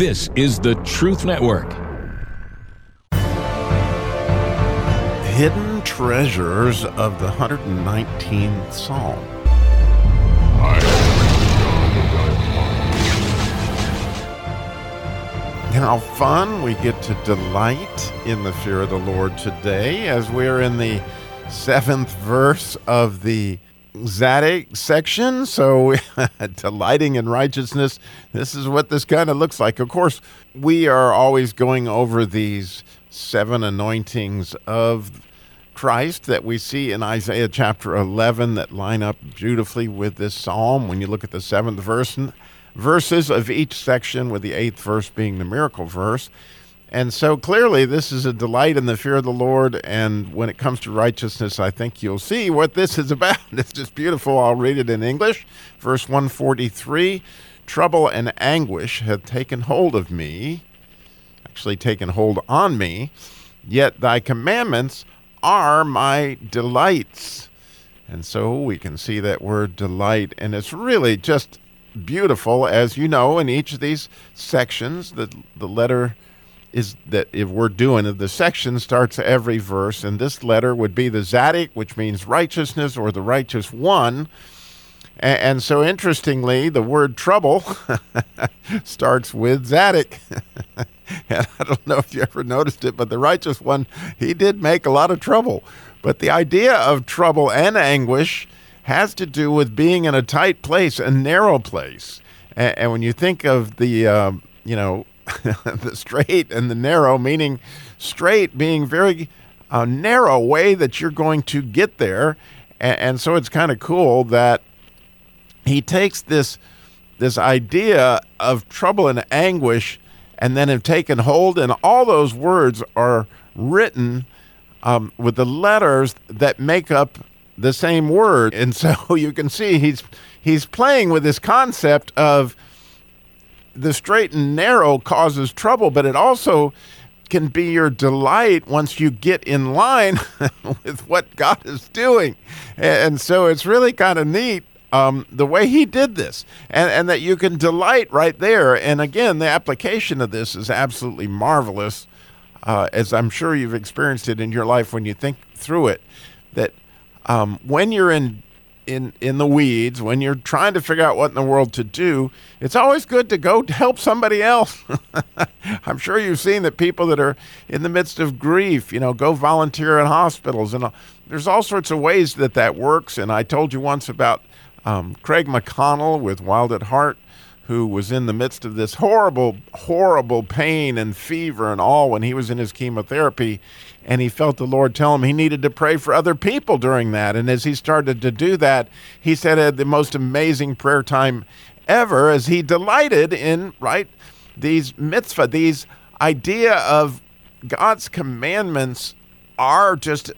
This is the Truth Network. Hidden treasures of the 119th Psalm. How fun we get to delight in the fear of the Lord today as we're in the seventh verse of the Tzadik section. So, delighting in righteousness. This is what this kind of looks like. Of course, we are always going over these seven anointings of Christ that we see in Isaiah chapter 11 that line up beautifully with this psalm. When you look at the seventh verse, verses of each section, with the eighth verse being the miracle verse. And so clearly, this is a delight in the fear of the Lord. And when it comes to righteousness, I think you'll see what this is about. It's just beautiful. I'll read it in English. Verse 143 Trouble and anguish have taken hold of me, actually, taken hold on me, yet thy commandments are my delights. And so we can see that word delight. And it's really just beautiful, as you know, in each of these sections, the, the letter is that if we're doing it, the section starts every verse, and this letter would be the Tzadik, which means righteousness or the righteous one. And, so, interestingly, the word trouble starts with Tzadik. and I don't know if you ever noticed it, but the righteous one, he did make a lot of trouble. But the idea of trouble and anguish has to do with being in a tight place, a narrow place. And, and when you think of the, uh, you know, the straight and the narrow, meaning straight being very uh, narrow way that you're going to get there. And, and so it's kind of cool that he takes this this idea of trouble and anguish and then have taken hold, and all those words are written um, with the letters that make up the same word. And so you can see he's he's playing with this concept of the straight and narrow causes trouble, but it also can be your delight once you get in line with what God is doing. And so it's really kind of neat um, the way he did this, and, and that you can delight right there. And again, the application of this is absolutely marvelous, uh, as I'm sure you've experienced it in your life when you think through it. That um, when you're in in in the weeds when you're trying to figure out what in the world to do it's always good to go help somebody else. I'm sure you've seen that people that are in the midst of grief you know go volunteer in hospitals and there's all sorts of ways that that works and i told you once about um, craig mcconnell with wild at heart who was in the midst of this horrible, horrible pain and fever and all when he was in his chemotherapy. And he felt the Lord tell him he needed to pray for other people during that. And as he started to do that, he said had the most amazing prayer time ever as he delighted in, right, these mitzvah, these idea of God's commandments are just,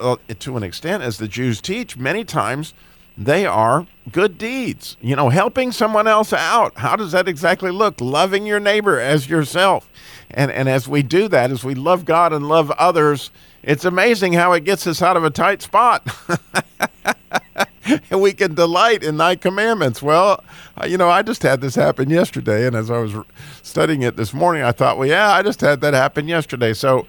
uh, to an extent, as the Jews teach, many times they are good deeds. You know, helping someone else out. How does that exactly look? Loving your neighbor as yourself. And and as we do that, as we love God and love others, it's amazing how it gets us out of a tight spot. and we can delight in thy commandments. Well, uh, you know, I just had this happen yesterday and as I was studying it this morning, I thought, well, yeah, I just had that happen yesterday. So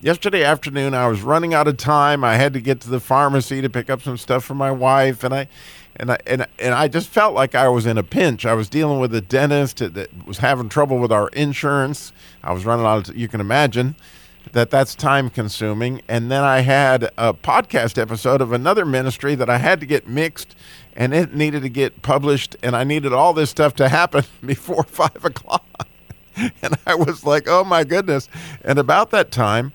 yesterday afternoon I was running out of time. I had to get to the pharmacy to pick up some stuff for my wife and I and I and, and I just felt like I was in a pinch. I was dealing with a dentist that was having trouble with our insurance. I was running out of you can imagine that that's time consuming and then I had a podcast episode of another ministry that I had to get mixed and it needed to get published and I needed all this stuff to happen before five o'clock. and I was like, oh my goodness. And about that time,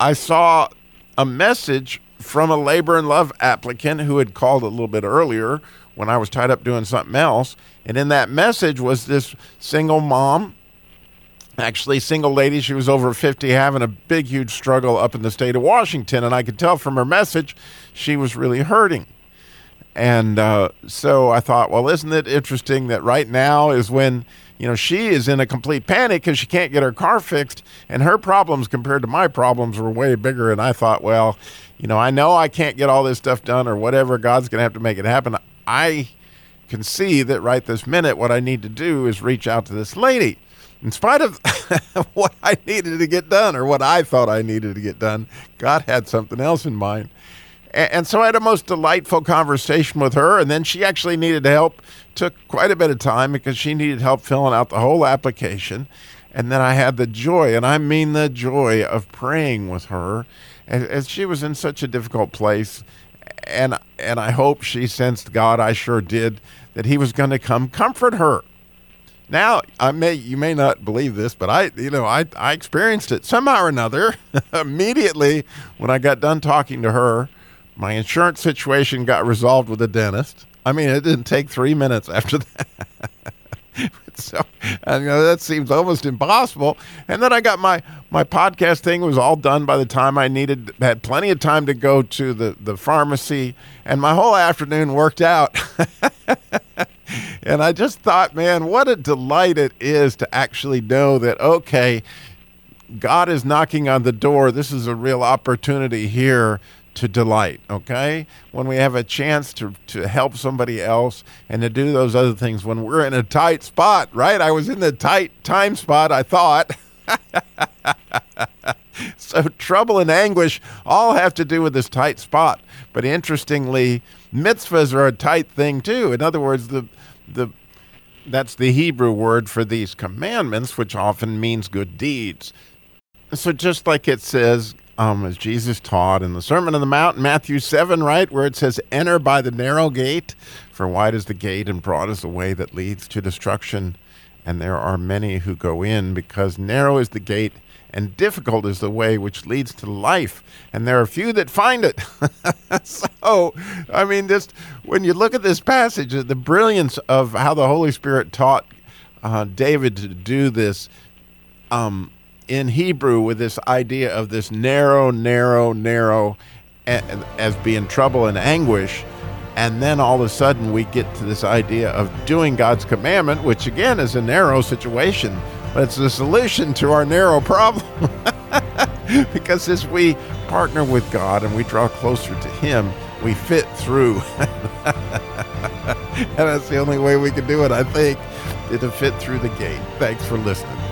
I saw a message from a labor and love applicant who had called a little bit earlier when I was tied up doing something else. And in that message was this single mom, actually, single lady. She was over 50, having a big, huge struggle up in the state of Washington. And I could tell from her message she was really hurting. And uh, so I thought, well, isn't it interesting that right now is when you know, she is in a complete panic because she can't get her car fixed, and her problems compared to my problems were way bigger. And I thought, well, you know, I know I can't get all this stuff done or whatever. God's going to have to make it happen. I can see that right this minute, what I need to do is reach out to this lady. In spite of what I needed to get done or what I thought I needed to get done, God had something else in mind. And so I had a most delightful conversation with her. And then she actually needed to help. Took quite a bit of time because she needed help filling out the whole application. And then I had the joy, and I mean the joy of praying with her as, she was in such a difficult place. And, and I hope she sensed God, I sure did, that He was going to come comfort her. Now, I may you may not believe this, but I you know I I experienced it somehow or another. Immediately when I got done talking to her, my insurance situation got resolved with the dentist. I mean, it didn't take three minutes after that. so uh, you know, that seems almost impossible. And then I got my my podcast thing was all done by the time I needed had plenty of time to go to the the pharmacy, and my whole afternoon worked out. and I just thought, man, what a delight it is to actually know that okay, God is knocking on the door. This is a real opportunity here to delight, okay? When we have a chance to, to help somebody else and to do those other things when we're in a tight spot, right? I was in the tight time spot, I thought. so trouble and anguish all have to do with this tight spot. But interestingly, mitzvahs are a tight thing too. In other words, the the that's the Hebrew word for these commandments, which often means good deeds. So just like it says, um, as Jesus taught in the Sermon on the Mount, Matthew 7, right, where it says, Enter by the narrow gate, for wide is the gate and broad is the way that leads to destruction. And there are many who go in, because narrow is the gate and difficult is the way which leads to life. And there are few that find it. so, I mean, just when you look at this passage, the brilliance of how the Holy Spirit taught uh, David to do this. Um, in Hebrew with this idea of this narrow, narrow, narrow as being trouble and anguish. And then all of a sudden we get to this idea of doing God's commandment, which again is a narrow situation, but it's the solution to our narrow problem. because as we partner with God and we draw closer to Him, we fit through. and that's the only way we can do it, I think, to fit through the gate. Thanks for listening.